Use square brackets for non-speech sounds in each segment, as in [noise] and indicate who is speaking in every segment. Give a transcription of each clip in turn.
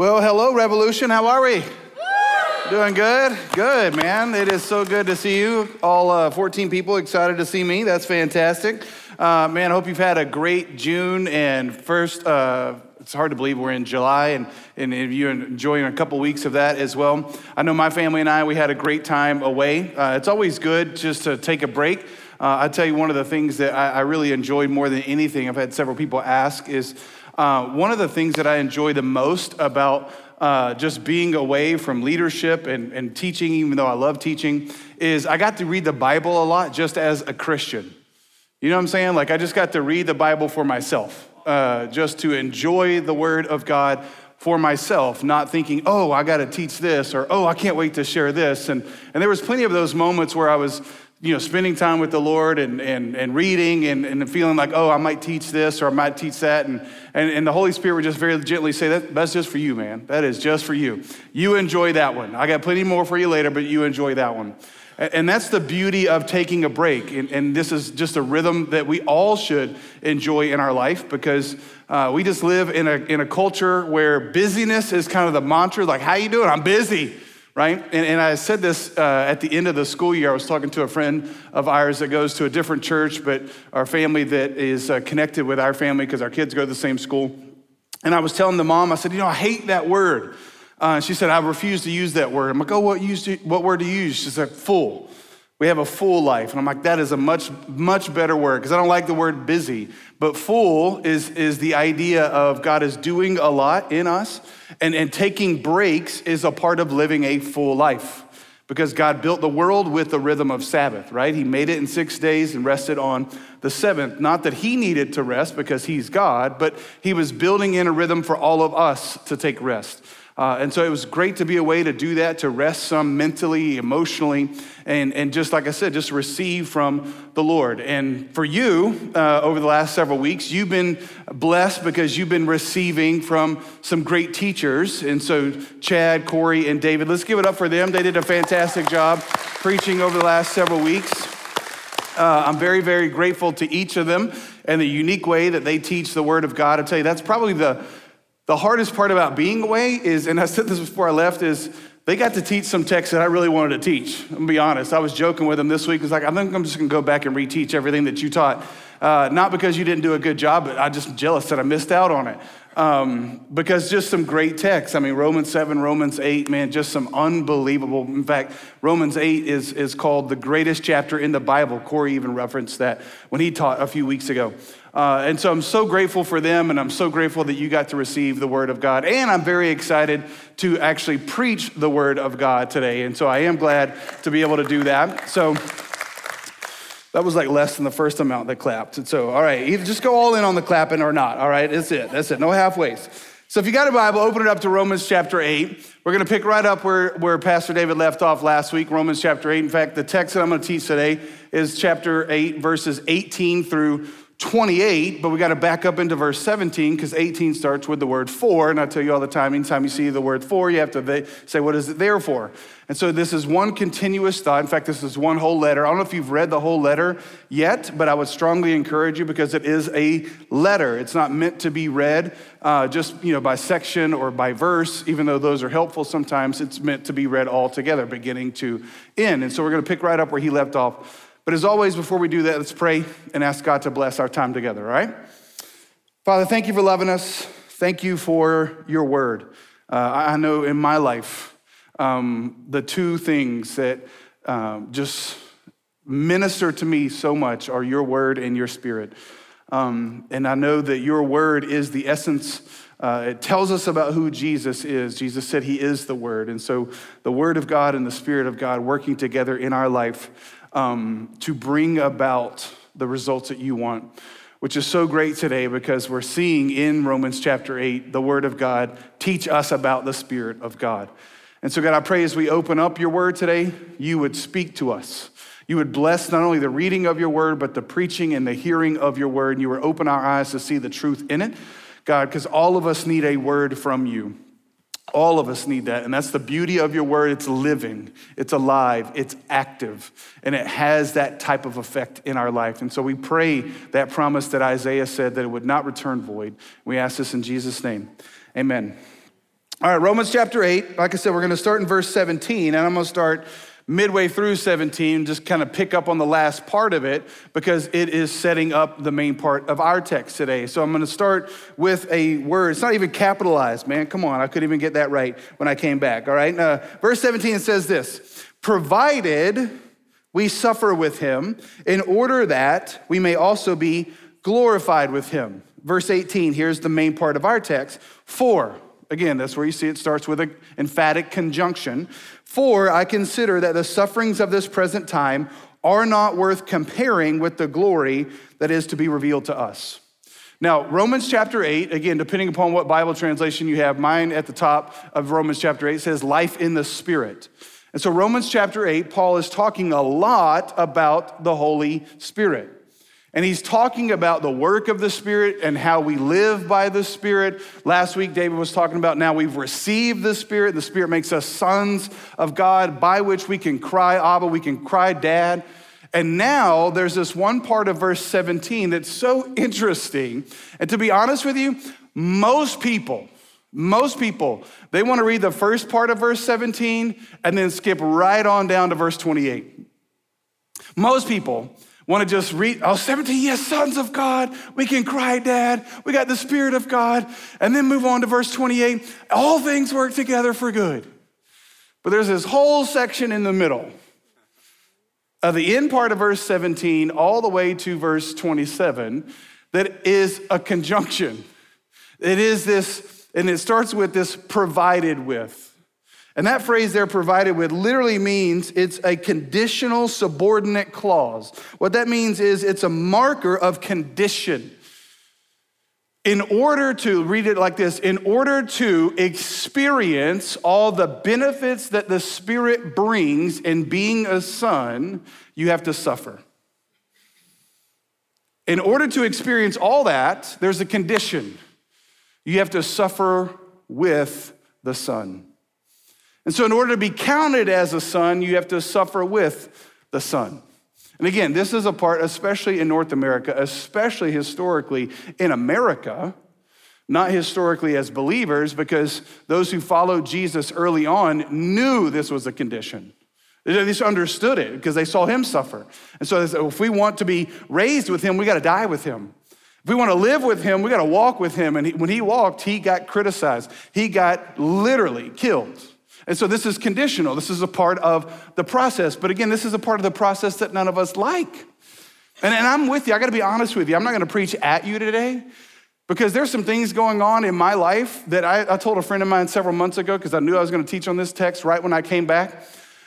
Speaker 1: Well, hello, Revolution. How are we? Doing good? Good, man. It is so good to see you. All uh, 14 people excited to see me. That's fantastic. Uh, man, I hope you've had a great June and first. Uh, it's hard to believe we're in July, and, and you're enjoying a couple weeks of that as well. I know my family and I, we had a great time away. Uh, it's always good just to take a break. Uh, I tell you, one of the things that I, I really enjoyed more than anything, I've had several people ask, is uh, one of the things that I enjoy the most about uh, just being away from leadership and, and teaching, even though I love teaching, is I got to read the Bible a lot just as a Christian. You know what I'm saying? Like, I just got to read the Bible for myself, uh, just to enjoy the Word of God for myself, not thinking, oh, I got to teach this, or oh, I can't wait to share this. And, and there was plenty of those moments where I was you know, spending time with the Lord and, and, and reading and, and feeling like, oh, I might teach this or I might teach that. And, and, and the Holy Spirit would just very gently say, that, that's just for you, man. That is just for you. You enjoy that one. I got plenty more for you later, but you enjoy that one. And that's the beauty of taking a break. And, and this is just a rhythm that we all should enjoy in our life because uh, we just live in a, in a culture where busyness is kind of the mantra, like, how you doing? I'm busy right? And, and I said this uh, at the end of the school year. I was talking to a friend of ours that goes to a different church, but our family that is uh, connected with our family because our kids go to the same school. And I was telling the mom, I said, you know, I hate that word. Uh, she said, I refuse to use that word. I'm like, oh, what, used to, what word do you use? She said, full. We have a full life. And I'm like, that is a much, much better word because I don't like the word busy. But full is, is the idea of God is doing a lot in us, and, and taking breaks is a part of living a full life because God built the world with the rhythm of Sabbath, right? He made it in six days and rested on the seventh. Not that he needed to rest because he's God, but he was building in a rhythm for all of us to take rest. Uh, and so it was great to be a way to do that, to rest some mentally, emotionally, and, and just like I said, just receive from the Lord. And for you, uh, over the last several weeks, you've been blessed because you've been receiving from some great teachers. And so, Chad, Corey, and David, let's give it up for them. They did a fantastic job preaching over the last several weeks. Uh, I'm very, very grateful to each of them and the unique way that they teach the Word of God. I tell you, that's probably the the hardest part about being away is, and I said this before I left, is they got to teach some texts that I really wanted to teach. I'm gonna be honest. I was joking with them this week. It's like, I think I'm just gonna go back and reteach everything that you taught. Uh, not because you didn't do a good job, but I'm just jealous that I missed out on it. Um, because just some great texts. I mean, Romans 7, Romans 8, man, just some unbelievable. In fact, Romans 8 is, is called the greatest chapter in the Bible. Corey even referenced that when he taught a few weeks ago. Uh, and so I'm so grateful for them, and I'm so grateful that you got to receive the Word of God. And I'm very excited to actually preach the Word of God today. And so I am glad to be able to do that. So that was like less than the first amount that clapped. And so, all right, either just go all in on the clapping or not. All right, that's it. That's it. No halfways. So if you got a Bible, open it up to Romans chapter 8. We're going to pick right up where, where Pastor David left off last week, Romans chapter 8. In fact, the text that I'm going to teach today is chapter 8, verses 18 through 28, but we got to back up into verse 17 because 18 starts with the word for. And I tell you all the time, anytime you see the word for, you have to say, what is it there for? And so this is one continuous thought. In fact, this is one whole letter. I don't know if you've read the whole letter yet, but I would strongly encourage you because it is a letter. It's not meant to be read uh, just you know by section or by verse, even though those are helpful sometimes. It's meant to be read all together, beginning to end. And so we're going to pick right up where he left off but as always, before we do that, let's pray and ask God to bless our time together, all right? Father, thank you for loving us. Thank you for your word. Uh, I know in my life, um, the two things that um, just minister to me so much are your word and your spirit. Um, and I know that your word is the essence. Uh, it tells us about who Jesus is. Jesus said he is the word. And so the word of God and the spirit of God working together in our life um, to bring about the results that you want, which is so great today because we're seeing in Romans chapter 8 the Word of God teach us about the Spirit of God. And so, God, I pray as we open up your Word today, you would speak to us. You would bless not only the reading of your Word, but the preaching and the hearing of your Word. And you would open our eyes to see the truth in it, God, because all of us need a word from you. All of us need that. And that's the beauty of your word. It's living, it's alive, it's active, and it has that type of effect in our life. And so we pray that promise that Isaiah said that it would not return void. We ask this in Jesus' name. Amen. All right, Romans chapter 8. Like I said, we're going to start in verse 17, and I'm going to start midway through 17, just kind of pick up on the last part of it because it is setting up the main part of our text today. So I'm going to start with a word. It's not even capitalized, man. Come on, I couldn't even get that right when I came back. All right, uh, verse 17 says this Provided we suffer with him, in order that we may also be glorified with him. Verse 18, here's the main part of our text. For, again, that's where you see it starts with an emphatic conjunction. For I consider that the sufferings of this present time are not worth comparing with the glory that is to be revealed to us. Now, Romans chapter 8, again, depending upon what Bible translation you have, mine at the top of Romans chapter 8 says life in the Spirit. And so, Romans chapter 8, Paul is talking a lot about the Holy Spirit. And he's talking about the work of the Spirit and how we live by the Spirit. Last week, David was talking about now we've received the Spirit. The Spirit makes us sons of God by which we can cry, Abba, we can cry, Dad. And now there's this one part of verse 17 that's so interesting. And to be honest with you, most people, most people, they want to read the first part of verse 17 and then skip right on down to verse 28. Most people, want to just read, oh, 17, yes, sons of God. We can cry, Dad. We got the Spirit of God. And then move on to verse 28. All things work together for good. But there's this whole section in the middle of the end part of verse 17 all the way to verse 27 that is a conjunction. It is this, and it starts with this provided with. And that phrase they're provided with literally means it's a conditional subordinate clause. What that means is it's a marker of condition. In order to, read it like this, in order to experience all the benefits that the Spirit brings in being a son, you have to suffer. In order to experience all that, there's a condition. You have to suffer with the Son. And so, in order to be counted as a son, you have to suffer with the son. And again, this is a part, especially in North America, especially historically in America, not historically as believers, because those who followed Jesus early on knew this was a condition. They understood it because they saw him suffer. And so, if we want to be raised with him, we got to die with him. If we want to live with him, we got to walk with him. And he, when he walked, he got criticized, he got literally killed. And so this is conditional. This is a part of the process. But again, this is a part of the process that none of us like. And, and I'm with you. I got to be honest with you. I'm not going to preach at you today because there's some things going on in my life that I, I told a friend of mine several months ago because I knew I was going to teach on this text right when I came back.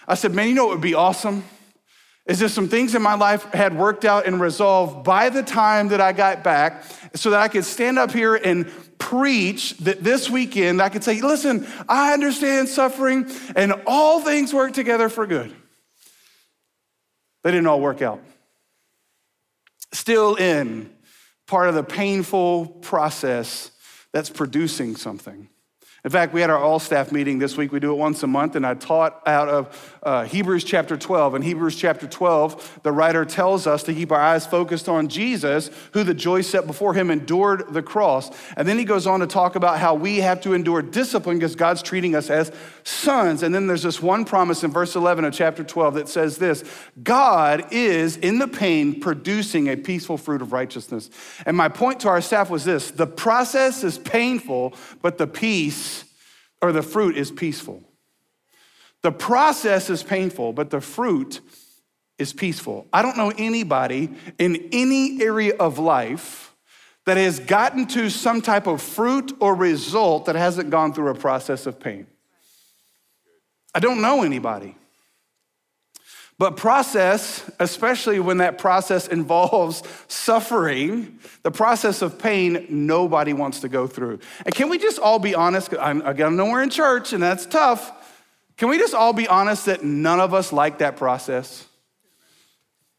Speaker 1: I said, man, you know what would be awesome? Is just some things in my life had worked out and resolved by the time that I got back so that I could stand up here and preach that this weekend I could say, listen, I understand suffering and all things work together for good. They didn't all work out. Still in part of the painful process that's producing something. In fact, we had our all staff meeting this week. We do it once a month, and I taught out of uh, Hebrews chapter 12. In Hebrews chapter 12, the writer tells us to keep our eyes focused on Jesus, who the joy set before him endured the cross. And then he goes on to talk about how we have to endure discipline because God's treating us as sons. And then there's this one promise in verse 11 of chapter 12 that says this God is in the pain producing a peaceful fruit of righteousness. And my point to our staff was this the process is painful, but the peace or the fruit is peaceful. The process is painful, but the fruit is peaceful. I don't know anybody in any area of life that has gotten to some type of fruit or result that hasn't gone through a process of pain. I don't know anybody. But process, especially when that process [laughs] involves suffering, the process of pain, nobody wants to go through. And can we just all be honest? I'm, I know we're in church and that's tough. Can we just all be honest that none of us like that process?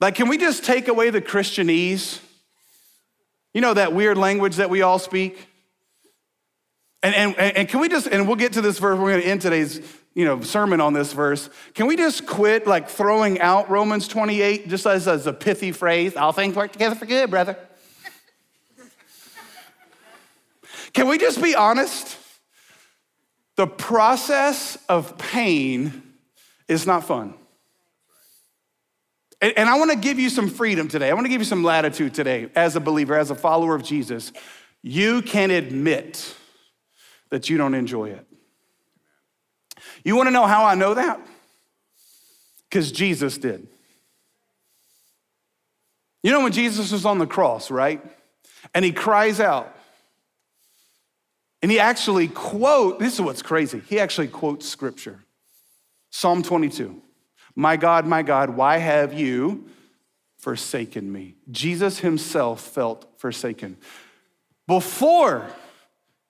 Speaker 1: Like, can we just take away the Christianese? You know, that weird language that we all speak? And, and, and can we just, and we'll get to this verse, we're gonna end today's you know, sermon on this verse. Can we just quit like throwing out Romans 28 just as, as a pithy phrase? All things work together for good, brother. Can we just be honest? The process of pain is not fun. And, I want to give you some freedom today. I want to give you some latitude today as a believer, as a follower of Jesus. You can admit that you don't enjoy it. You want to know how I know that? Because Jesus did. You know when Jesus was on the cross, right? And he cries out. And he actually quote, this is what's crazy. He actually quotes scripture. Psalm 22. My God, my God, why have you forsaken me? Jesus himself felt forsaken. Before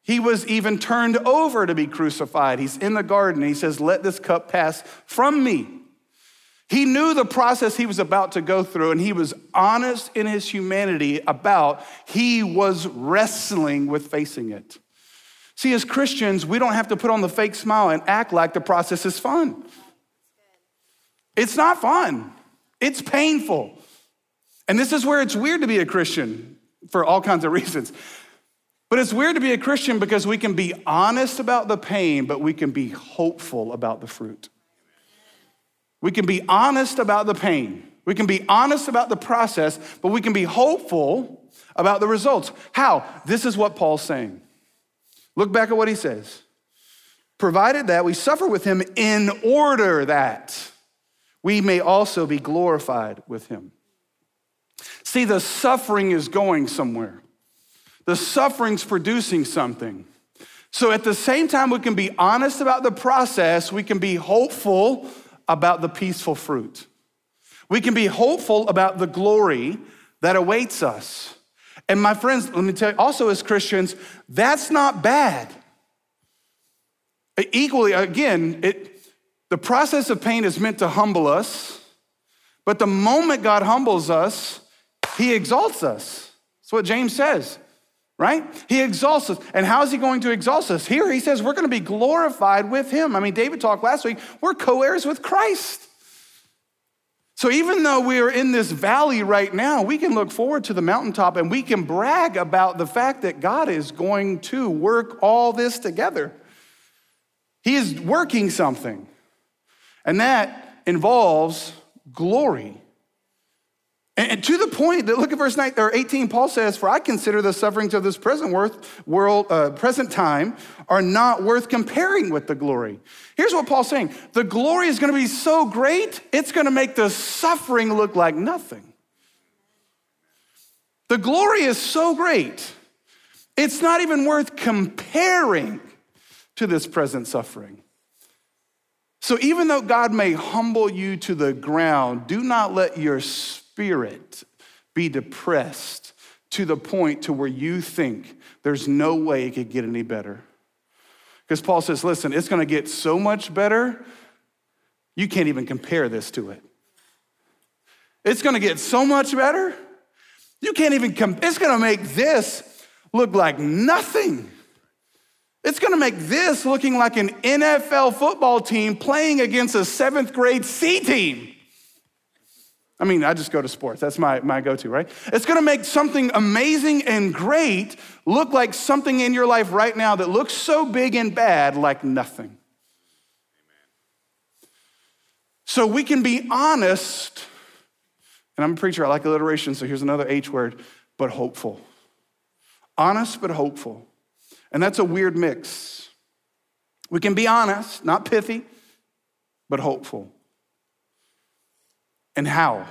Speaker 1: he was even turned over to be crucified, he's in the garden. He says, Let this cup pass from me. He knew the process he was about to go through, and he was honest in his humanity about he was wrestling with facing it. See, as Christians, we don't have to put on the fake smile and act like the process is fun. It's not fun, it's painful. And this is where it's weird to be a Christian for all kinds of [laughs] reasons. But it's weird to be a Christian because we can be honest about the pain, but we can be hopeful about the fruit. We can be honest about the pain. We can be honest about the process, but we can be hopeful about the results. How? This is what Paul's saying. Look back at what he says. Provided that we suffer with him in order that we may also be glorified with him. See, the suffering is going somewhere. The suffering's producing something. So at the same time, we can be honest about the process, we can be hopeful about the peaceful fruit. We can be hopeful about the glory that awaits us. And my friends, let me tell you, also as Christians, that's not bad. Equally, again, it, the process of pain is meant to humble us, but the moment God humbles us, he exalts us. That's what James says, right? He exalts us. And how is he going to exalt us? Here he says we're going to be glorified with him. I mean, David talked last week, we're co heirs with Christ. So even though we are in this valley right now, we can look forward to the mountaintop and we can brag about the fact that God is going to work all this together. He is working something. And that involves glory. And to the point that look at verse 9 or 18, Paul says, "For I consider the sufferings of this present world, uh, present time, are not worth comparing with the glory." Here's what Paul's saying: the glory is going to be so great, it's going to make the suffering look like nothing. The glory is so great, it's not even worth comparing to this present suffering. So even though God may humble you to the ground, do not let your spirit be depressed to the point to where you think there's no way it could get any better. Because Paul says, listen, it's going to get so much better, you can't even compare this to it. It's going to get so much better, you can't even, com- it's going to make this look like nothing. It's gonna make this looking like an NFL football team playing against a seventh grade C team. I mean, I just go to sports. That's my, my go to, right? It's gonna make something amazing and great look like something in your life right now that looks so big and bad like nothing. So we can be honest, and I'm a preacher, I like alliteration, so here's another H word, but hopeful. Honest, but hopeful. And that's a weird mix. We can be honest, not pithy, but hopeful. And how?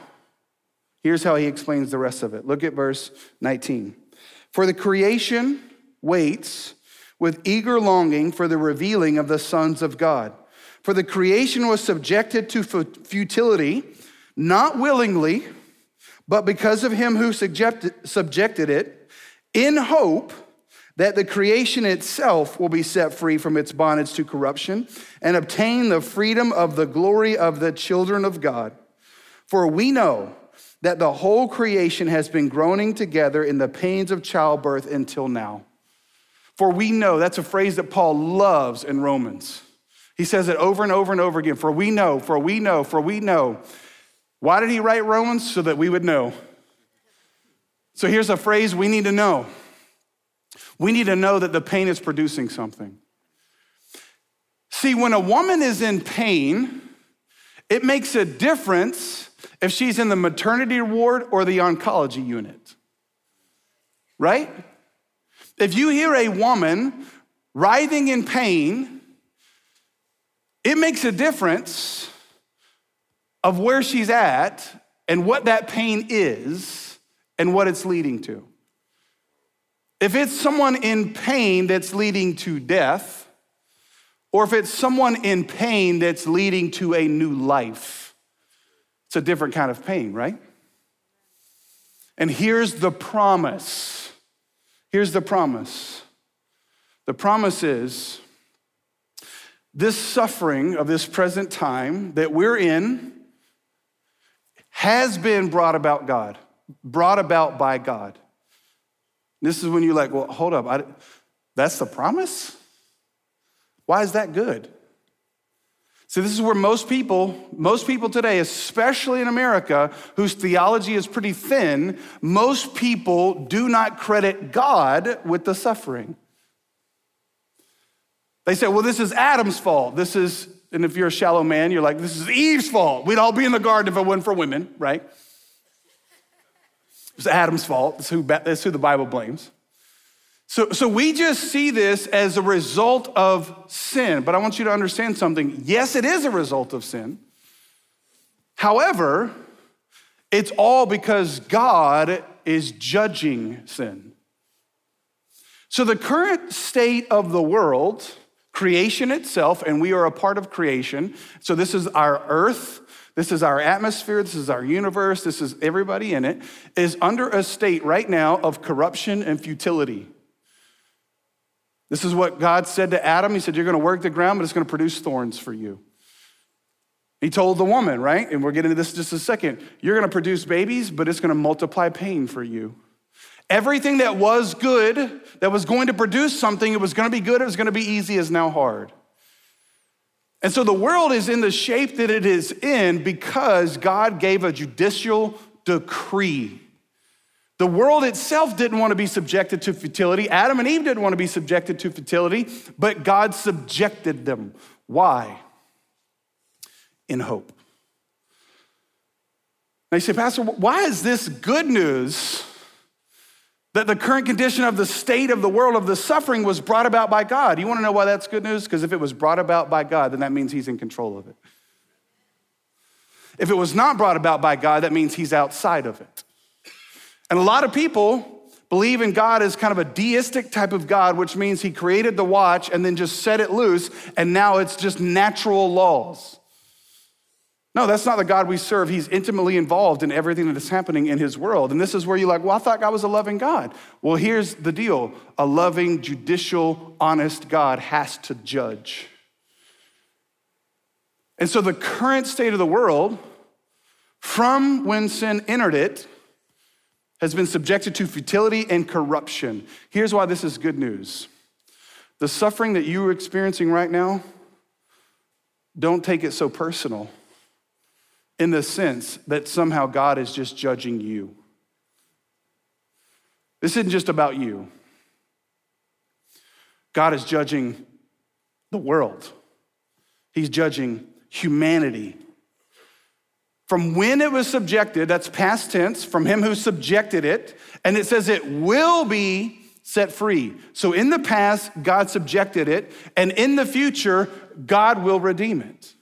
Speaker 1: Here's how he explains the rest of it. Look at verse 19. For the creation waits with eager longing for the revealing of the sons of God. For the creation was subjected to futility, not willingly, but because of him who subjected it, in hope that the creation itself will be set free from its bondage to corruption and obtain the freedom of the glory of the children of God. For we know that the whole creation has been groaning together in the pains of childbirth until now. For we know, that's a phrase that Paul loves in Romans. He says it over and over and over again. For we know, for we know, for we know. Why did he write Romans? So that we would know. So here's a phrase we need to know we need to know that the pain is producing something. See, when a woman is in pain, it makes a difference if she's in the maternity ward or the oncology unit. Right? If you hear a woman writhing in pain, it makes a difference of where she's at and what that pain is and what it's leading to. If it's someone in pain that's leading to death, or if it's someone in pain that's leading to a new life, it's a different kind of pain, right? And here's the promise. Here's the promise. The promise is this suffering of this present time that we're in has been brought about God, brought about by God. This is when you're like, well, hold up, I, that's the promise? Why is that good? So this is where most people, most people today, especially in America, whose theology is pretty thin, most people do not credit God with the suffering. They say, well, this is Adam's fault. This is and if you're a shallow man, you're like, this is Eve's fault. We'd all be in the garden if it wasn't for women, right? It's Adam's fault. Who, that's who the Bible blames. So, so we just see this as a result of sin. But I want you to understand something. Yes, it is a result of sin. However, it's all because God is judging sin. So the current state of the world creation itself, and we are a part of creation. So, this is our earth, this is our atmosphere, this is our universe, this is everybody in it, is under a state right now of corruption and futility. This is what God said to Adam. He said, You're going to work the ground, but it's going to produce thorns for you. He told the woman, right? And we're getting to this in just a second. You're going to produce babies, but it's going to multiply pain for you. Everything that was good, that was going to produce something, it was going to be good, it was going to be easy, is now hard. And so the world is in the shape that it is in because God gave a judicial decree. The world itself didn't want to be subjected to futility. Adam and Eve didn't want to be subjected to futility, but God subjected them. Why? In hope. Now you say, Pastor, why is this good news? That the current condition of the state of the world of the suffering was brought about by God. You want to know why that's good news? Because if it was brought about by God, then that means He's in control of it. If it was not brought about by God, that means He's outside of it. And a lot of people believe in God as kind of a deistic type of God, which means He created the watch and then just set it loose, and now it's just natural laws. No, that's not the God we serve. He's intimately involved in everything that is happening in his world. And this is where you're like, well, I thought God was a loving God. Well, here's the deal a loving, judicial, honest God has to judge. And so the current state of the world, from when sin entered it, has been subjected to futility and corruption. Here's why this is good news the suffering that you're experiencing right now, don't take it so personal in the sense that somehow God is just judging you. This isn't just about you. God is judging the world, He's judging humanity. From when it was subjected, that's past tense, from him who subjected it, and it says it will be set free. So in the past, God subjected it, and in the future, God will redeem it.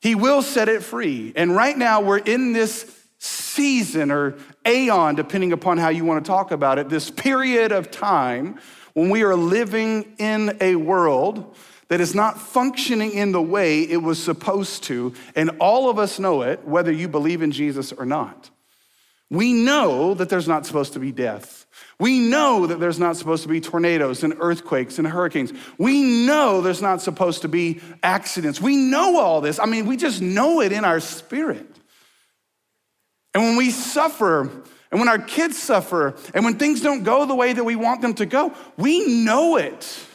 Speaker 1: He will set it free. And right now, we're in this season or aeon, depending upon how you want to talk about it, this period of time when we are living in a world that is not functioning in the way it was supposed to. And all of us know it, whether you believe in Jesus or not. We know that there's not supposed to be death. We know that there's not supposed to be tornadoes and earthquakes and hurricanes. We know there's not supposed to be accidents. We know all this. I mean, we just know it in our spirit. And when we suffer, and when our kids suffer, and when things don't go the way that we want them to go, we know it.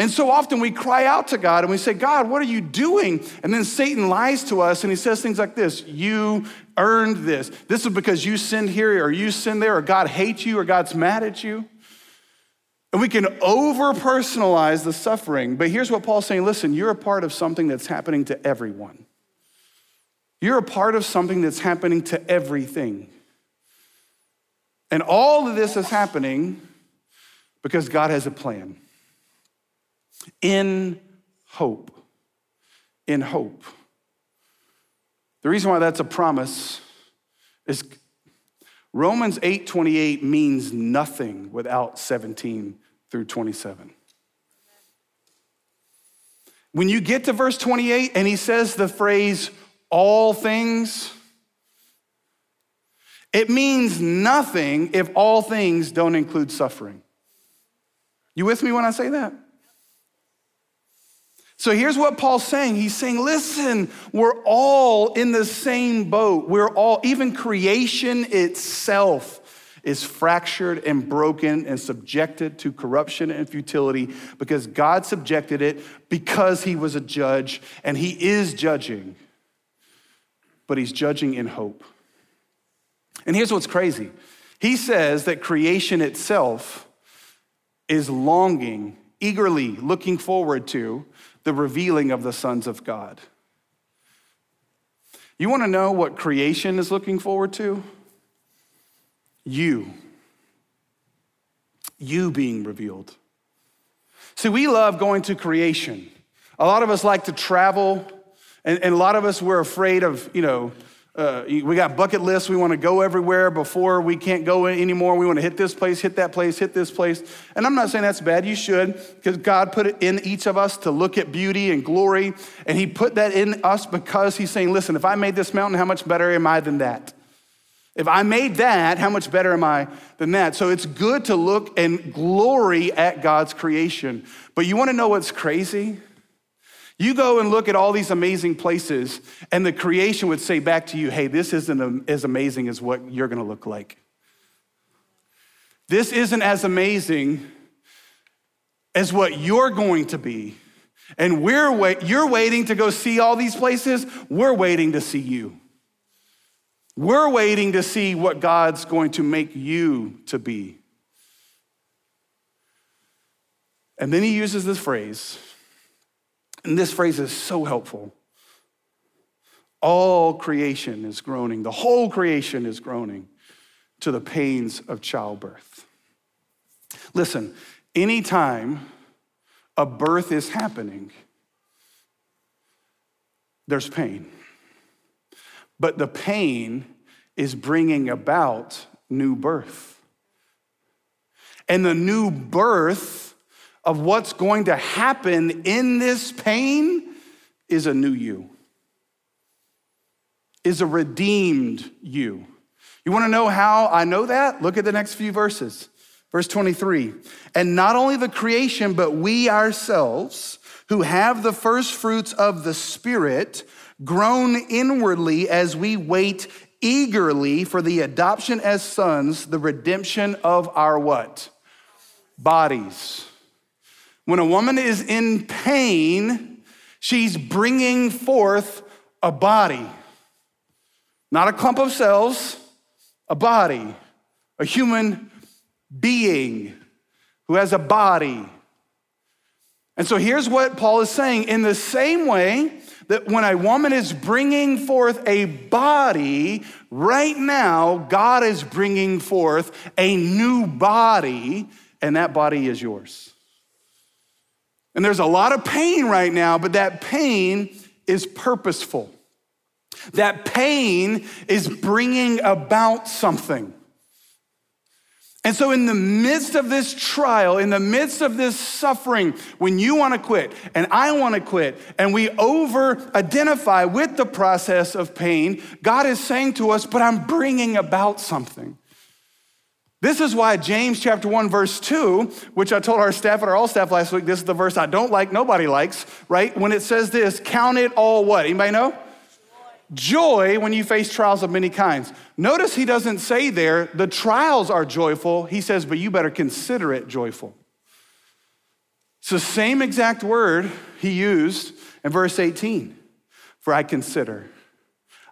Speaker 1: And so often we cry out to God and we say, God, what are you doing? And then Satan lies to us and he says things like this You earned this. This is because you sinned here or you sinned there or God hates you or God's mad at you. And we can over personalize the suffering. But here's what Paul's saying listen, you're a part of something that's happening to everyone. You're a part of something that's happening to everything. And all of this is happening because God has a plan. In hope. In hope. The reason why that's a promise is Romans 8:28 means nothing without 17 through 27. When you get to verse 28 and he says the phrase all things, it means nothing if all things don't include suffering. You with me when I say that? So here's what Paul's saying. He's saying, listen, we're all in the same boat. We're all, even creation itself is fractured and broken and subjected to corruption and futility because God subjected it because he was a judge and he is judging. But he's judging in hope. And here's what's crazy he says that creation itself is longing, eagerly looking forward to the revealing of the sons of God. You want to know what creation is looking forward to? You. You being revealed. See, we love going to creation. A lot of us like to travel, and, and a lot of us, we're afraid of, you know, uh, we got bucket lists. We want to go everywhere before we can't go anymore. We want to hit this place, hit that place, hit this place. And I'm not saying that's bad. You should, because God put it in each of us to look at beauty and glory. And He put that in us because He's saying, listen, if I made this mountain, how much better am I than that? If I made that, how much better am I than that? So it's good to look and glory at God's creation. But you want to know what's crazy? You go and look at all these amazing places, and the creation would say back to you, hey, this isn't as amazing as what you're gonna look like. This isn't as amazing as what you're going to be. And we're wait, you're waiting to go see all these places, we're waiting to see you. We're waiting to see what God's going to make you to be. And then he uses this phrase and this phrase is so helpful. All creation is groaning, the whole creation is groaning to the pains of childbirth. Listen, anytime a birth is happening, there's pain. But the pain is bringing about new birth. And the new birth of what's going to happen in this pain is a new you, is a redeemed you. You want to know how I know that? Look at the next few verses. Verse 23 And not only the creation, but we ourselves, who have the first fruits of the Spirit, groan inwardly as we wait eagerly for the adoption as sons, the redemption of our what? Bodies. When a woman is in pain, she's bringing forth a body. Not a clump of cells, a body, a human being who has a body. And so here's what Paul is saying in the same way that when a woman is bringing forth a body, right now, God is bringing forth a new body, and that body is yours. And there's a lot of pain right now, but that pain is purposeful. That pain is bringing about something. And so, in the midst of this trial, in the midst of this suffering, when you want to quit and I want to quit, and we over identify with the process of pain, God is saying to us, But I'm bringing about something. This is why James chapter 1 verse 2, which I told our staff and our all staff last week, this is the verse I don't like, nobody likes, right? When it says this, count it all what? Anybody know? Joy. Joy when you face trials of many kinds. Notice he doesn't say there, the trials are joyful. He says, but you better consider it joyful. It's the same exact word he used in verse 18. For I consider,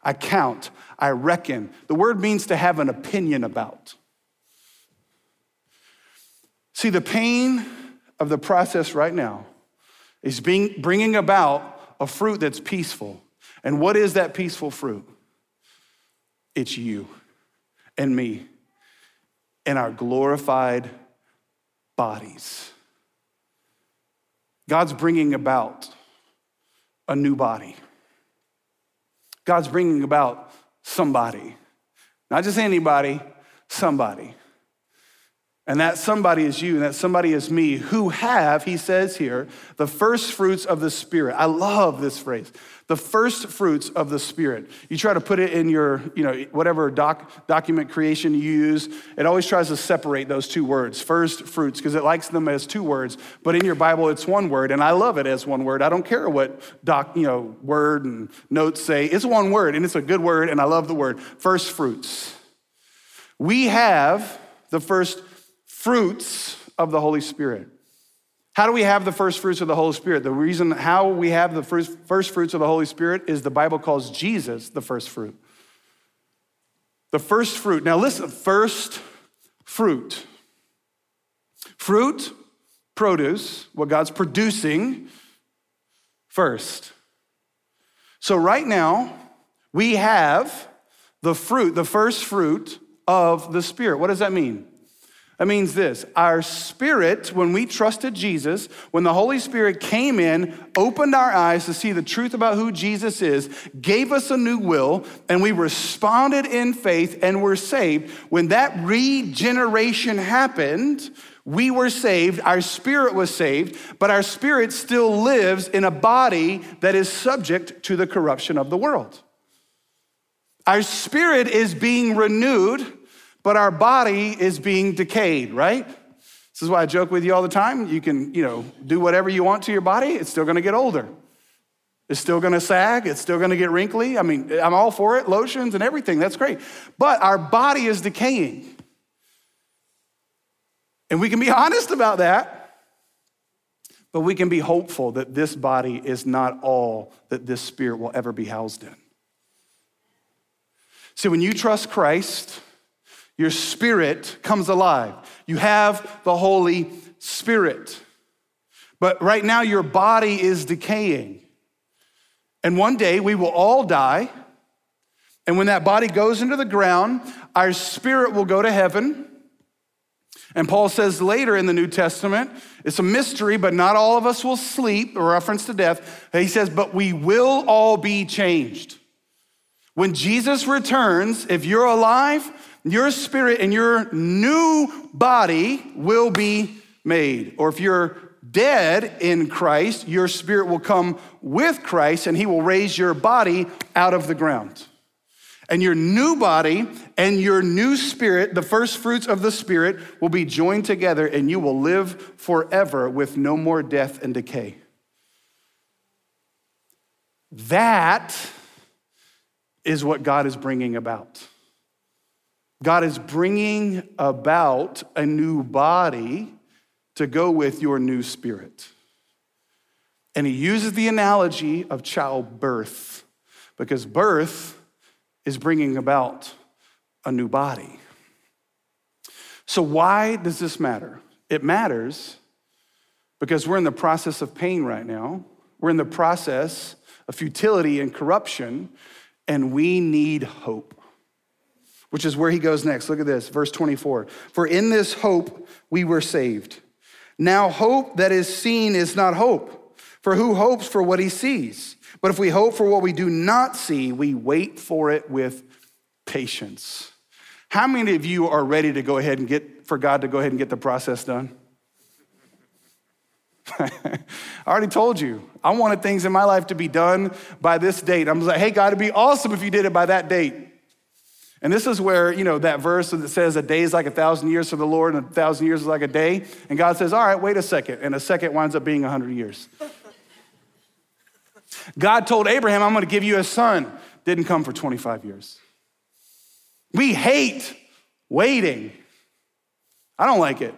Speaker 1: I count, I reckon. The word means to have an opinion about. See, the pain of the process right now is being, bringing about a fruit that's peaceful. And what is that peaceful fruit? It's you and me and our glorified bodies. God's bringing about a new body. God's bringing about somebody, not just anybody, somebody. And that somebody is you, and that somebody is me, who have, he says here, the first fruits of the Spirit. I love this phrase the first fruits of the Spirit. You try to put it in your, you know, whatever doc, document creation you use, it always tries to separate those two words, first fruits, because it likes them as two words. But in your Bible, it's one word, and I love it as one word. I don't care what doc, you know, word and notes say. It's one word, and it's a good word, and I love the word. First fruits. We have the first fruits of the Holy Spirit. How do we have the first fruits of the Holy Spirit? The reason how we have the first, first fruits of the Holy Spirit is the Bible calls Jesus the first fruit. The first fruit. Now, listen, first fruit. Fruit, produce, what God's producing first. So, right now, we have the fruit, the first fruit of the Spirit. What does that mean? That means this our spirit, when we trusted Jesus, when the Holy Spirit came in, opened our eyes to see the truth about who Jesus is, gave us a new will, and we responded in faith and were saved. When that regeneration happened, we were saved, our spirit was saved, but our spirit still lives in a body that is subject to the corruption of the world. Our spirit is being renewed but our body is being decayed, right? This is why I joke with you all the time. You can, you know, do whatever you want to your body, it's still gonna get older. It's still gonna sag, it's still gonna get wrinkly. I mean, I'm all for it, lotions and everything, that's great. But our body is decaying. And we can be [laughs] honest about that. But we can be hopeful that this body is not all that this spirit will ever be housed in. See, when you trust Christ, your spirit comes alive. You have the Holy Spirit. But right now, your body is decaying. And one day, we will all die. And when that body goes into the ground, our spirit will go to heaven. And Paul says later in the New Testament, it's a mystery, but not all of us will sleep, a reference to death. He says, but we will all be changed. When Jesus returns, if you're alive, your spirit and your new body will be made. Or if you're dead in Christ, your spirit will come with Christ and he will raise your body out of the ground. And your new body and your new spirit, the first fruits of the spirit, will be joined together and you will live forever with no more death and decay. That is what God is bringing about. God is bringing about a new body to go with your new spirit. And he uses the analogy of childbirth because birth is bringing about a new body. So, why does this matter? It matters because we're in the process of pain right now. We're in the process of futility and corruption, and we need hope which is where he goes next. Look at this, verse 24. For in this hope we were saved. Now, hope that is seen is not hope, for who hopes for what he sees? But if we hope for what we do not see, we wait for it with patience. How many of you are ready to go ahead and get, for God to go ahead and get the process done? [laughs] I already told you, I wanted things in my life to be done by this date. I'm like, hey, God, it'd be awesome if you did it by that date. And this is where, you know, that verse that says a day is like a thousand years for the Lord and a thousand years is like a day. And God says, all right, wait a second. And a second winds up being a hundred years. God told Abraham, I'm going to give you a son. Didn't come for 25 years. We hate waiting. I don't like it.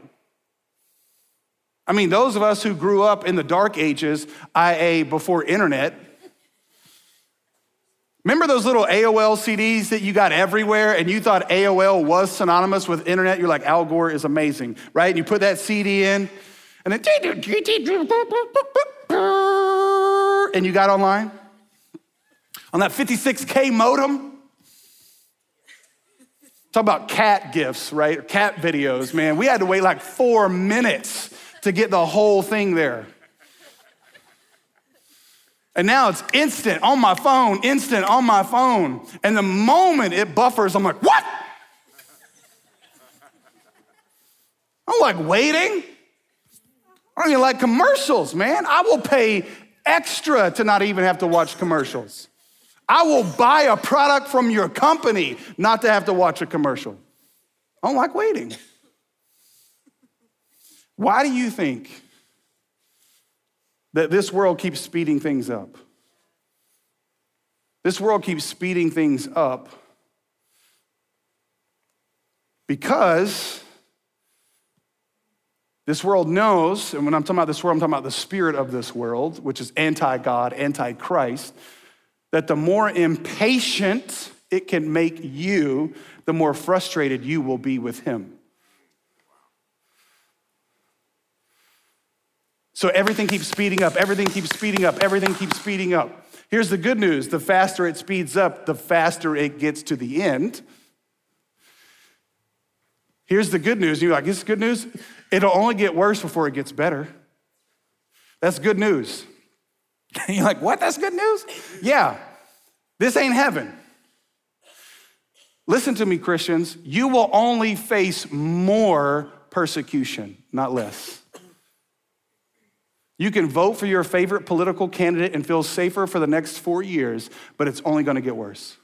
Speaker 1: I mean, those of us who grew up in the dark ages, i.e., before internet, Remember those little AOL CDs that you got everywhere and you thought AOL was synonymous with internet? You're like, Al Gore is amazing, right? And you put that CD in and then, and you got online on that 56K modem. Talk about cat GIFs, right? Cat videos, man. We had to wait like four minutes to get the whole thing there. And now it's instant on my phone, instant on my phone. And the moment it buffers, I'm like, what? I'm like waiting. I don't even like commercials, man. I will pay extra to not even have to watch commercials. I will buy a product from your company not to have to watch a commercial. I don't like waiting. Why do you think that this world keeps speeding things up. This world keeps speeding things up because this world knows, and when I'm talking about this world, I'm talking about the spirit of this world, which is anti God, anti Christ, that the more impatient it can make you, the more frustrated you will be with Him. So everything keeps speeding up, everything keeps speeding up, everything keeps speeding up. Here's the good news the faster it speeds up, the faster it gets to the end. Here's the good news. You're like, this is good news? It'll only get worse before it gets better. That's good news. [laughs] You're like, what? That's good news? Yeah. This ain't heaven. Listen to me, Christians. You will only face more persecution, not less. You can vote for your favorite political candidate and feel safer for the next four years, but it's only to get worse.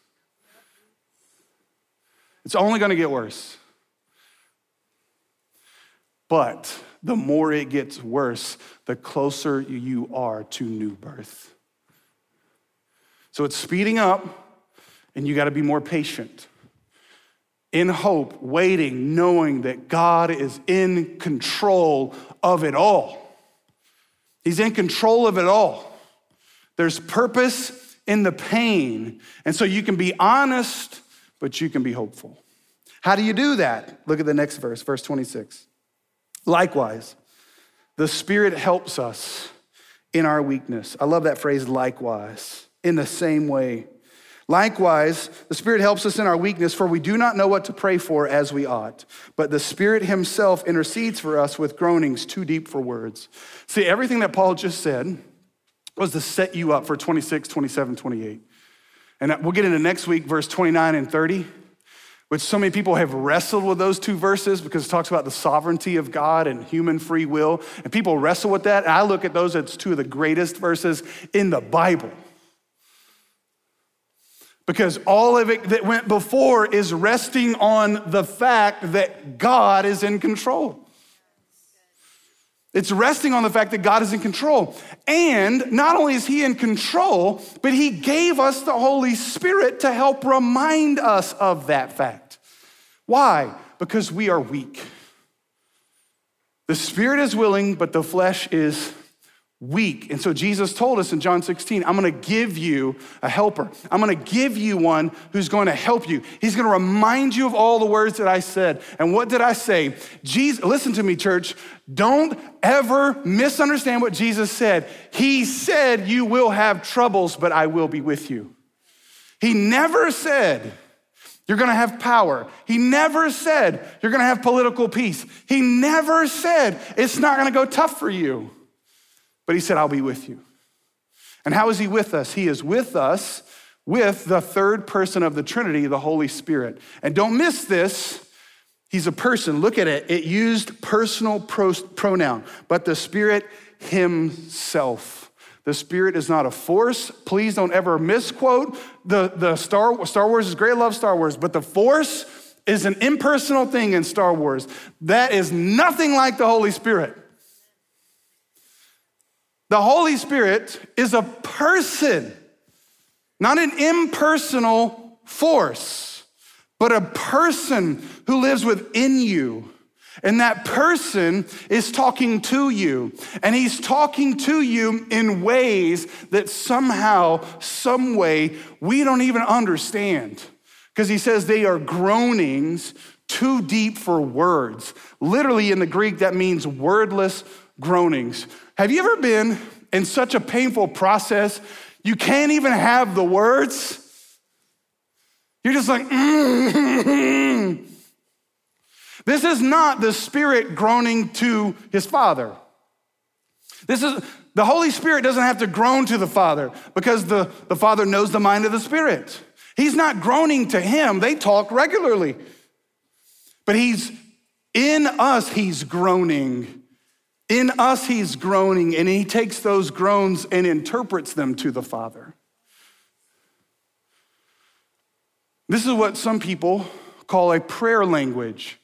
Speaker 1: It's only to get worse. But the more it gets worse, the closer you are to new birth. So it's speeding up, and you got to be more patient. In hope, waiting, knowing that God is in control of it all. He's in control of it all. There's purpose in the pain. And so you can be honest, but you can be hopeful. How do you do that? Look at the next verse, verse 26. Likewise, the Spirit helps us in our weakness. I love that phrase, likewise, in the same way. Likewise, the Spirit helps us in our weakness, for we do not know what to pray for as we ought. But the Spirit Himself intercedes for us with groanings too deep for words. See, everything that Paul just said was to set you up for 26, 27, 28. And we'll get into next week, verse 29 and 30, which so many people have wrestled with those two verses because it talks about the sovereignty of God and human free will. And people wrestle with that. And I look at those as two of the greatest verses in the Bible because all of it that went before is resting on the fact that God is in control. It's resting on the fact that God is in control. And not only is He in control, but He gave us the Holy Spirit to help remind us of that fact. Why? Because we are weak. The Spirit is willing, but the flesh is weak. And so Jesus told us in John 16, I'm gonna give you a helper. I'm gonna give you one who's to help you. He's gonna remind you of all the words that I said. And what did I say? Jesus, listen to me, church. Don't ever misunderstand what Jesus said. He said, You will have troubles, but I will be with you. He never said, you're gonna have power. He never said you're gonna have political peace. He never said it's not gonna go tough for you. But he said, I'll be with you. And how is he with us? He is with us with the third person of the Trinity, the Holy Spirit. And don't miss this. He's a person. Look at it. It used personal pronoun, but the Spirit Himself. The Spirit is not a force. Please don't ever misquote. The, the Star, Star Wars is great. I love Star Wars, but the force is an impersonal thing in Star Wars. That is nothing like the Holy Spirit. The Holy Spirit is a person, not an impersonal force, but a person who lives within you. And that person is talking to you. And he's talking to you in ways that somehow, some way, we don't even understand. Because he says they are groanings too deep for words. Literally in the Greek, that means wordless groanings. Have you ever been in such a painful process, you can't even have the words? You're just like, mm-hmm. This is not the Spirit groaning to his Father. This is the Holy Spirit doesn't have to groan to the Father because the, the Father knows the mind of the Spirit. He's not groaning to him, they talk regularly. But he's in us, he's groaning. In us, he's groaning, and he takes those groans and interprets them to the Father. This is what some people call a prayer language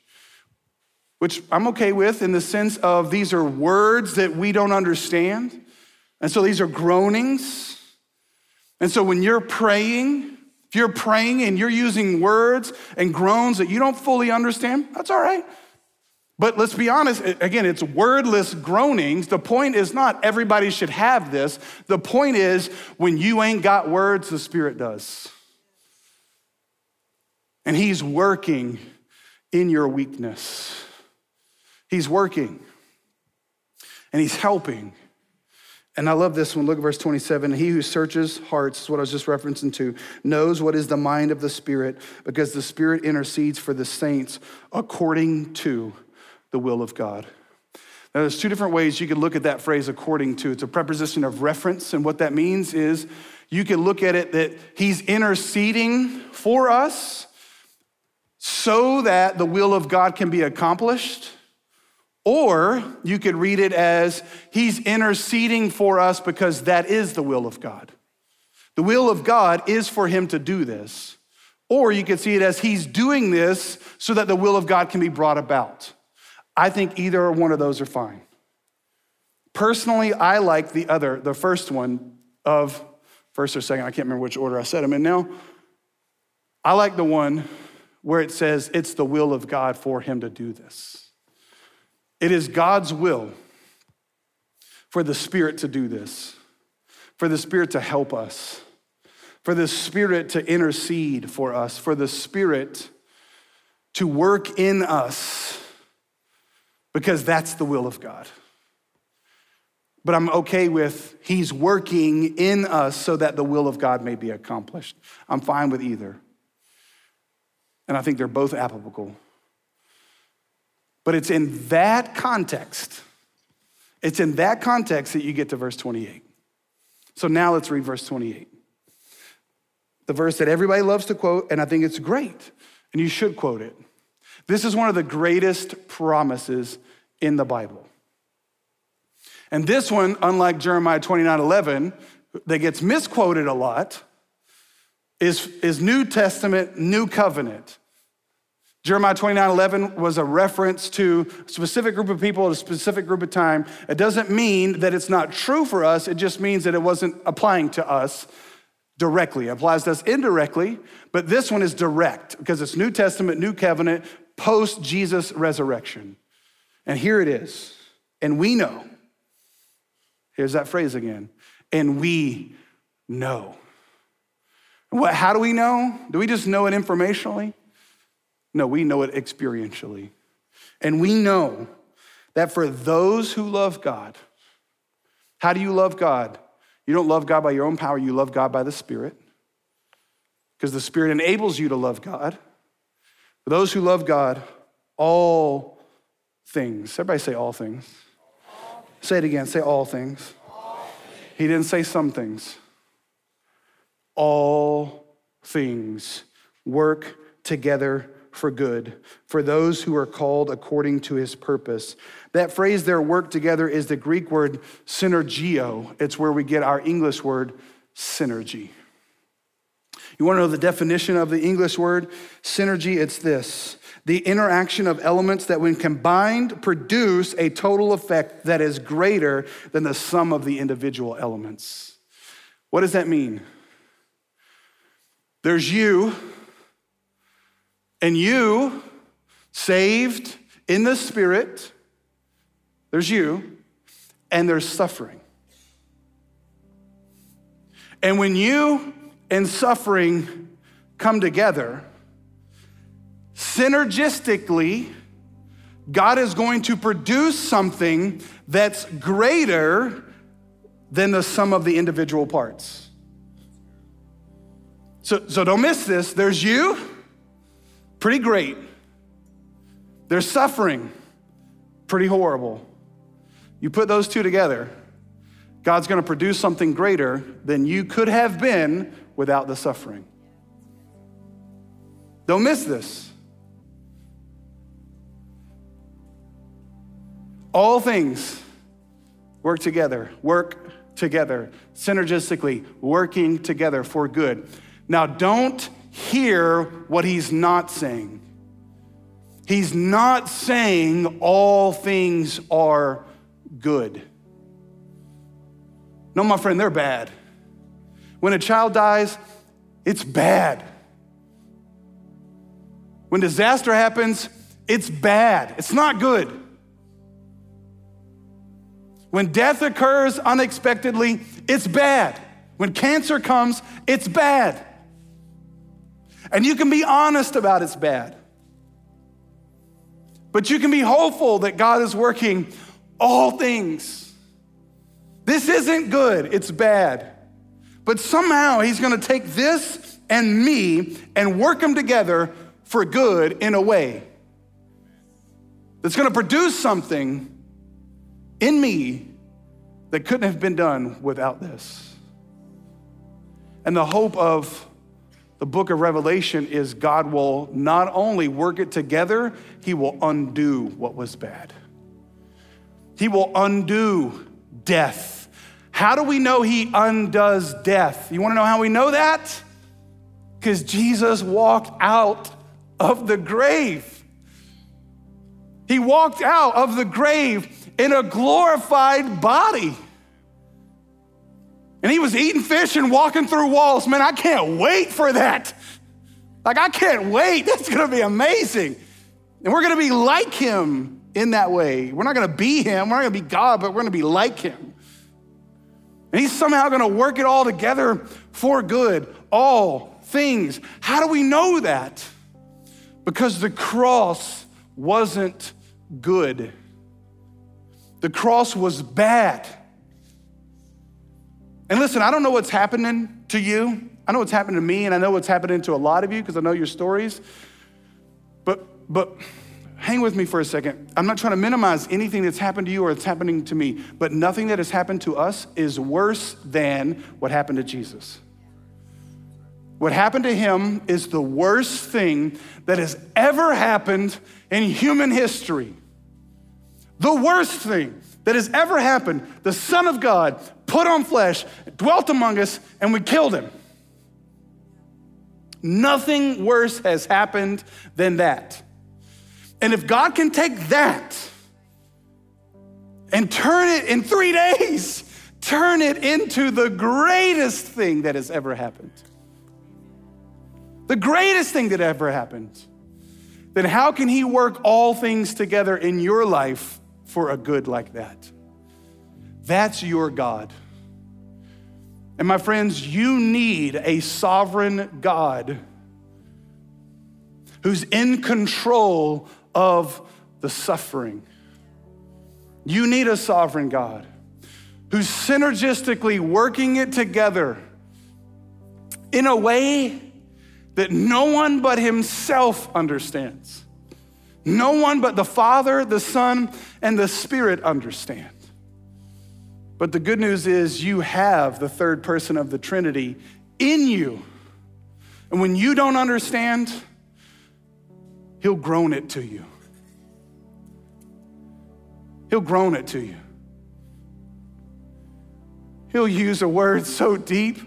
Speaker 1: which I'm okay with in the sense of these are words that we don't understand. And so these are groanings. And so when you're praying, if you're praying and you're using words and groans that you don't fully understand, that's all right. But let's be honest, again, it's wordless groanings. The point is not everybody should have this. The point is when you ain't got words, the Spirit does. And He's working in your weakness. He's working and he's helping. And I love this one. Look at verse 27. He who searches hearts, is what I was just referencing to, knows what is the mind of the Spirit because the Spirit intercedes for the saints according to the will of God. Now, there's two different ways you can look at that phrase according to. It's a preposition of reference, and what that means is you can look at it that he's interceding for us so that the will of God can be accomplished. Or you could read it as He's interceding for us because that is the will of God. The will of God is for Him to do this. Or you could see it as He's doing this so that the will of God can be brought about. I think either one of those are fine. Personally, I like the other, the first one of first or second, I can't remember which order I said them in now. I like the one where it says it's the will of God for him to do this. It is God's will for the Spirit to do this, for the Spirit to help us, for the Spirit to intercede for us, for the Spirit to work in us, because that's the will of God. But I'm okay with He's working in us so that the will of God may be accomplished. I'm fine with either. And I think they're both applicable but it's in that context, it's in that context that you get to verse 28. So now let's read verse 28. The verse that everybody loves to quote, and I think it's great, and you should quote it. This is one of the greatest promises in the Bible. And this one, unlike Jeremiah 29 11, that gets misquoted a lot, is, is New Testament, New Covenant. Jeremiah 29 11 was a reference to a specific group of people at a specific group of time. It doesn't mean that it's not true for us, it just means that it wasn't applying to us directly. It applies to us indirectly, but this one is direct because it's New Testament, New Covenant, post Jesus resurrection. And here it is. And we know. Here's that phrase again. And we know. What, how do we know? Do we just know it informationally? No, we know it experientially. And we know that for those who love God, how do you love God? You don't love God by your own power, you love God by the Spirit. Because the Spirit enables you to love God. For those who love God, all things. Everybody say all things. All say it again. Say all things. all things. He didn't say some things. All things work together for good, for those who are called according to his purpose. That phrase there, work together, is the Greek word synergio. It's where we get our English word synergy. You want to know the definition of the English word synergy? It's this the interaction of elements that, when combined, produce a total effect that is greater than the sum of the individual elements. What does that mean? There's you, and you, saved In the spirit, there's you, and there's suffering. And when you and suffering come together, synergistically, God is going to produce something that's greater than the sum of the individual parts. So, so don't miss this. There's you, pretty great. There's suffering, pretty horrible. You put those two together, God's gonna produce something greater than you could have been without the suffering. Don't miss this. All things work together, work together, synergistically, working together for good. Now, don't hear what he's not saying. He's not saying all things are good. No, my friend, they're bad. When a child dies, it's bad. When disaster happens, it's bad. It's not good. When death occurs unexpectedly, it's bad. When cancer comes, it's bad. And you can be honest about it's bad. But you can be hopeful that God is working all things. This isn't good, it's bad. But somehow He's gonna take this and me and work them together for good in a way that's gonna produce something in me that couldn't have been done without this. And the hope of the book of Revelation is God will not only work it together, He will undo what was bad. He will undo death. How do we know He undoes death? You wanna know how we know that? Because Jesus walked out of the grave. He walked out of the grave in a glorified body. And he was eating fish and walking through walls. Man, I can't wait for that. Like, I can't wait. [laughs] That's gonna be amazing. And we're gonna be like him in that way. We're not gonna be him, we're not gonna be God, but we're gonna be like him. And he's somehow gonna work it all together for good, all things. How do we know that? Because the cross wasn't good. The cross was bad. And listen, I don't know what's happening to you. I know what's happening to me, and I know what's happening to a lot of you because I know your stories. But, but hang with me for a second. I'm not trying to minimize anything that's happened to you or that's happening to me, but nothing that has happened to us is worse than what happened to Jesus. What happened to him is the worst thing that has ever happened in human history. The worst thing that has ever happened. The Son of God put on flesh, dwelt among us, and we killed him. Nothing worse has happened than that. And if God can take that and turn it in three days, turn it into the greatest thing that has ever happened, the greatest thing that ever happened, then how can He work all things together in your life for a good like that. That's your God. And my friends, you need a sovereign God who's in control of the suffering. You need a sovereign God who's synergistically working it together in a way that no one but himself understands. No one but the Father, the Son, and the Spirit understand. But the good news is you have the third person of the Trinity in you. And when you don't understand, He'll groan it to you. He'll groan it to you. He'll use a word so deep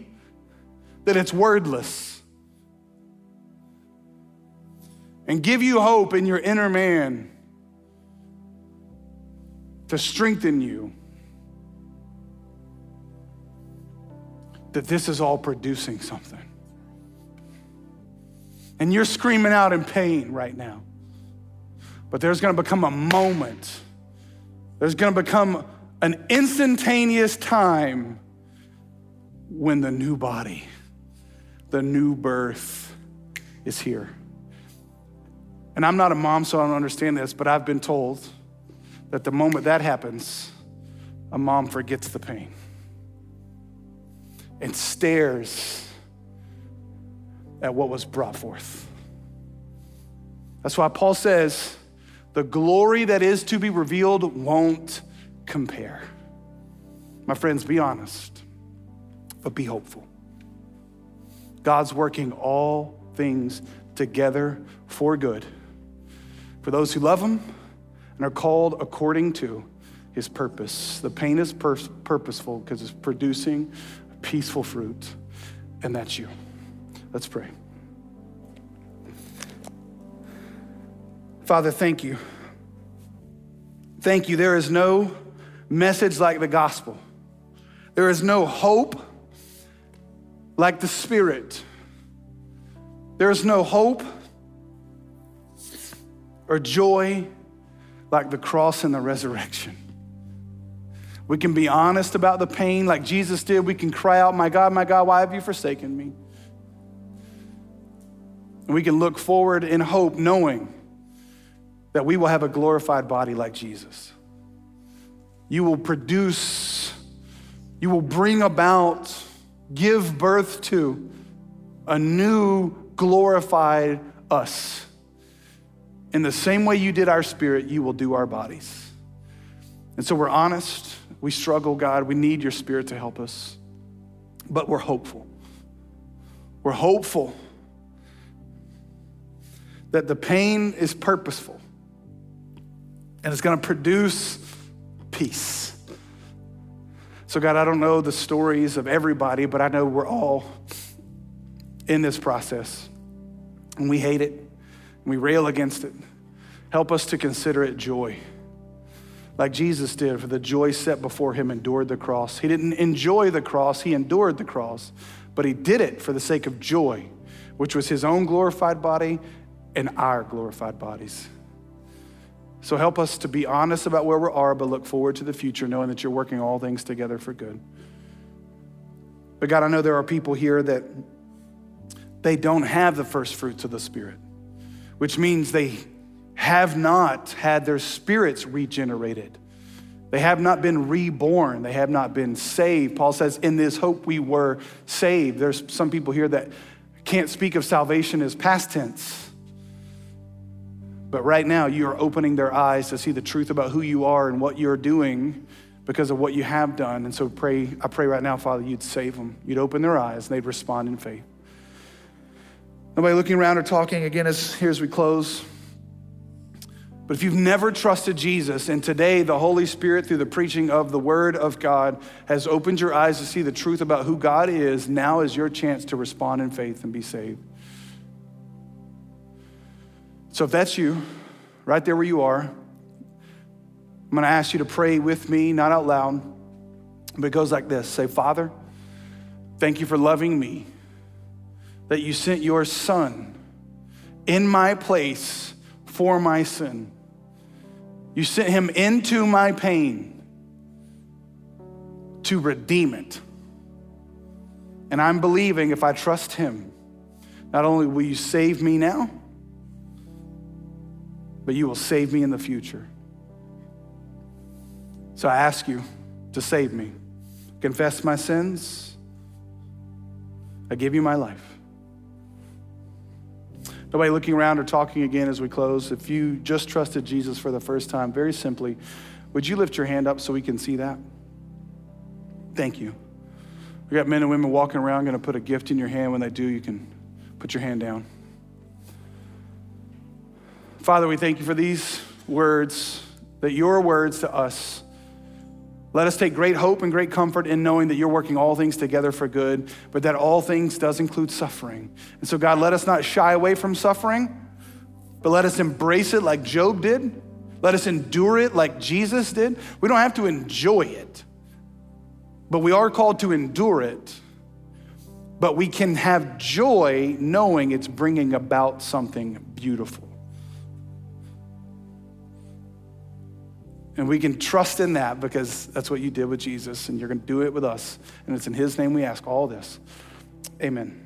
Speaker 1: that it's wordless and give you hope in your inner man to strengthen you. That this is all producing something. And you're screaming out in pain right now. But there's gonna become a moment, there's gonna become an instantaneous time when the new body, the new birth is here. And I'm not a mom, so I don't understand this, but I've been told that the moment that happens, a mom forgets the pain and stares at what was brought forth. That's why Paul says, the glory that is to be revealed won't compare. My friends, be honest, but be hopeful. God's working all things together for good for those who love Him and are called according to His purpose. The pain is pur- purposeful because it's producing peaceful fruit, and that's you. Let's pray. Father, thank you. Thank you. There is no message like the gospel. There is no hope like the Spirit. There is no hope or joy like the cross and the resurrection. We can be honest about the pain like Jesus did. We can cry out, My God, my God, why have you forsaken me? We can look forward in hope, knowing that we will have a glorified body like Jesus. You will produce, you will bring about, give birth to a new glorified us. In the same way you did our spirit, you will do our bodies. And so we're honest. We struggle, God. We need your spirit to help us. But we're hopeful. We're hopeful that the pain is purposeful and it's going to produce peace. So, God, I don't know the stories of everybody, but I know we're all in this process. And we hate it, and we rail against it. Help us to consider it joy. Like Jesus did, for the joy set before him endured the cross. He didn't enjoy the cross, he endured the cross, but he did it for the sake of joy, which was his own glorified body and our glorified bodies. So help us to be honest about where we are, but look forward to the future, knowing that you're working all things together for good. But God, I know there are people here that they don't have the first fruits of the Spirit, which means they have not had their spirits regenerated. They have not been reborn. They have not been saved. Paul says, In this hope we were saved. There's some people here that can't speak of salvation as past tense. But right now, you are opening their eyes to see the truth about who you are and what you're doing because of what you have done. And so pray, I pray right now, Father, you'd save them. You'd open their eyes and they'd respond in faith. Nobody looking around or talking again as here as we close. But if you've never trusted Jesus, and today the Holy Spirit, through the preaching of the Word of God, has opened your eyes to see the truth about who God is, now is your chance to respond in faith and be saved. So if that's you, right there where you are, I'm going to ask you to pray with me, not out loud, but it goes like this Say, Father, thank you for loving me, that you sent your Son in my place for my sin. You sent him into my pain to redeem it. And I'm believing if I trust him, not only will you save me now, but you will save me in the future. So I ask you to save me. Confess my sins. I give you my life. Nobody looking around or talking again as we close. If you just trusted Jesus for the first time, very simply, would you lift your hand up so we can see that? Thank you. We got men and women walking around, going to put a gift in your hand. When they do, you can put your hand down. Father, we thank you for these words, that your words to us. Let us take great hope and great comfort in knowing that you're working all things together for good, but that all things does include suffering. And so, God, let us not shy away from suffering, but let us embrace it like Job did. Let us endure it like Jesus did. We don't have to enjoy it, but we are called to endure it. But we can have joy knowing it's bringing about something beautiful. And we can trust in that because that's what you did with Jesus, and you're going to do it with us. And it's in His name we ask all this. Amen.